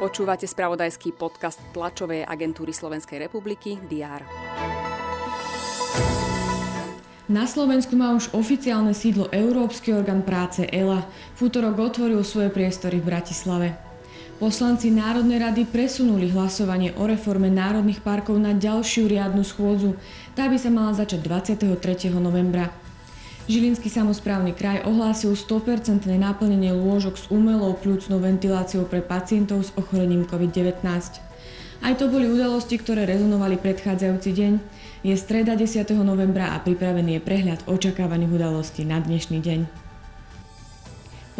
Počúvate spravodajský podcast tlačovej agentúry Slovenskej republiky DR. Na Slovensku má už oficiálne sídlo Európsky orgán práce ELA. V útorok otvoril svoje priestory v Bratislave. Poslanci Národnej rady presunuli hlasovanie o reforme národných parkov na ďalšiu riadnu schôdzu. Tá by sa mala začať 23. novembra. Žilinský samozprávny kraj ohlásil 100% naplnenie lôžok s umelou plúcnou ventiláciou pre pacientov s ochorením COVID-19. Aj to boli udalosti, ktoré rezonovali predchádzajúci deň. Je streda 10. novembra a pripravený je prehľad očakávaných udalostí na dnešný deň.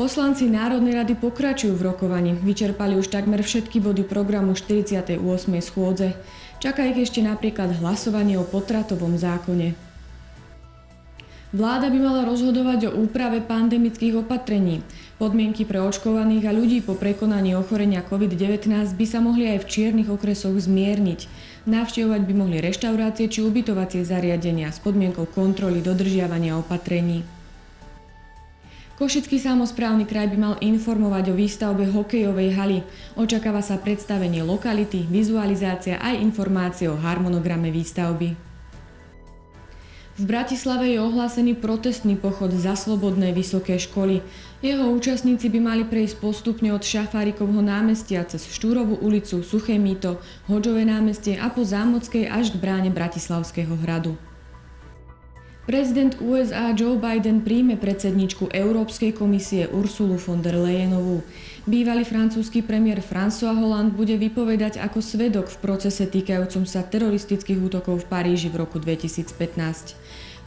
Poslanci Národnej rady pokračujú v rokovaní. Vyčerpali už takmer všetky body programu 48. schôdze. Čaká ich ešte napríklad hlasovanie o potratovom zákone. Vláda by mala rozhodovať o úprave pandemických opatrení. Podmienky pre očkovaných a ľudí po prekonaní ochorenia COVID-19 by sa mohli aj v čiernych okresoch zmierniť. Navštevovať by mohli reštaurácie či ubytovacie zariadenia s podmienkou kontroly dodržiavania opatrení. Košický samozprávny kraj by mal informovať o výstavbe hokejovej haly. Očakáva sa predstavenie lokality, vizualizácia aj informácie o harmonograme výstavby. V Bratislave je ohlásený protestný pochod za slobodné vysoké školy. Jeho účastníci by mali prejsť postupne od Šafárikovho námestia cez Štúrovú ulicu, Suché Mýto, Hoďové námestie a po Zámockej až k bráne Bratislavského hradu. Prezident USA Joe Biden príjme predsedničku Európskej komisie Ursulu von der Leyenovú. Bývalý francúzsky premiér François Hollande bude vypovedať ako svedok v procese týkajúcom sa teroristických útokov v Paríži v roku 2015.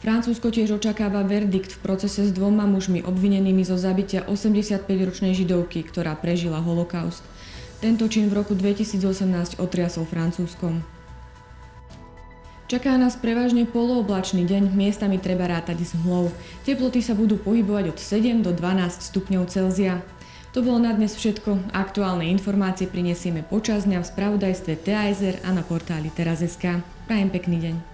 Francúzsko tiež očakáva verdikt v procese s dvoma mužmi obvinenými zo zabitia 85-ročnej židovky, ktorá prežila holokaust. Tento čin v roku 2018 otriasol Francúzskom. Čaká nás prevažne polooblačný deň, miestami treba rátať s mhlou. Teploty sa budú pohybovať od 7 do 12 stupňov Celzia. To bolo na dnes všetko. Aktuálne informácie prinesieme počas dňa v spravodajstve TASR a na portáli teraz.sk. Prajem pekný deň.